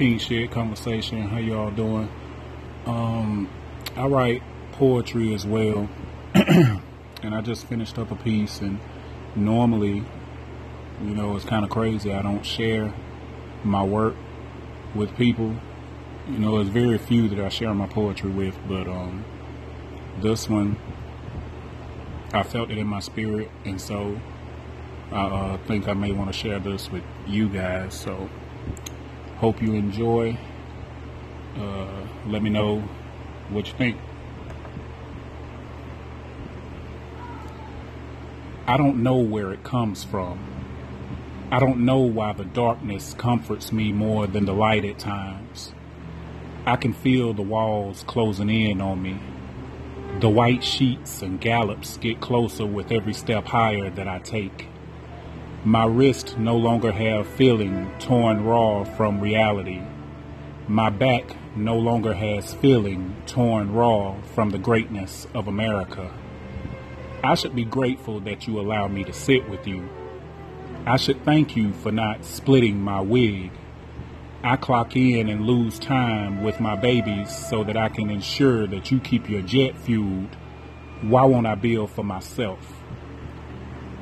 King Shed Conversation. How y'all doing? Um, I write poetry as well, and I just finished up a piece. And normally, you know, it's kind of crazy. I don't share my work with people. You know, there's very few that I share my poetry with, but um, this one, I felt it in my spirit, and so I uh, think I may want to share this with you guys. So, hope you enjoy. Uh, let me know what you think. I don't know where it comes from. I don't know why the darkness comforts me more than the light at times. I can feel the walls closing in on me. The white sheets and gallops get closer with every step higher that I take. My wrist no longer have feeling torn raw from reality. My back no longer has feeling torn raw from the greatness of America. I should be grateful that you allow me to sit with you. I should thank you for not splitting my wig. I clock in and lose time with my babies so that I can ensure that you keep your jet fueled. Why won't I build for myself?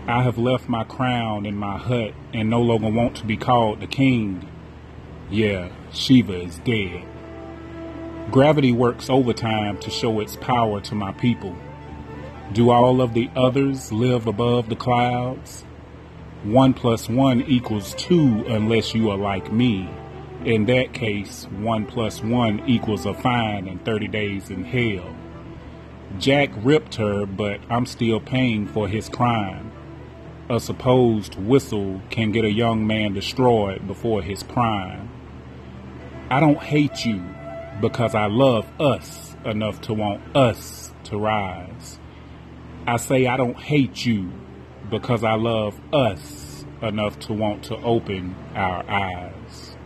I have left my crown in my hut and no longer want to be called the king. Yeah, Shiva is dead. Gravity works overtime to show its power to my people. Do all of the others live above the clouds? One plus one equals two unless you are like me. In that case, one plus one equals a fine and 30 days in hell. Jack ripped her, but I'm still paying for his crime. A supposed whistle can get a young man destroyed before his prime. I don't hate you because I love us enough to want us to rise. I say I don't hate you because I love us enough to want to open our eyes.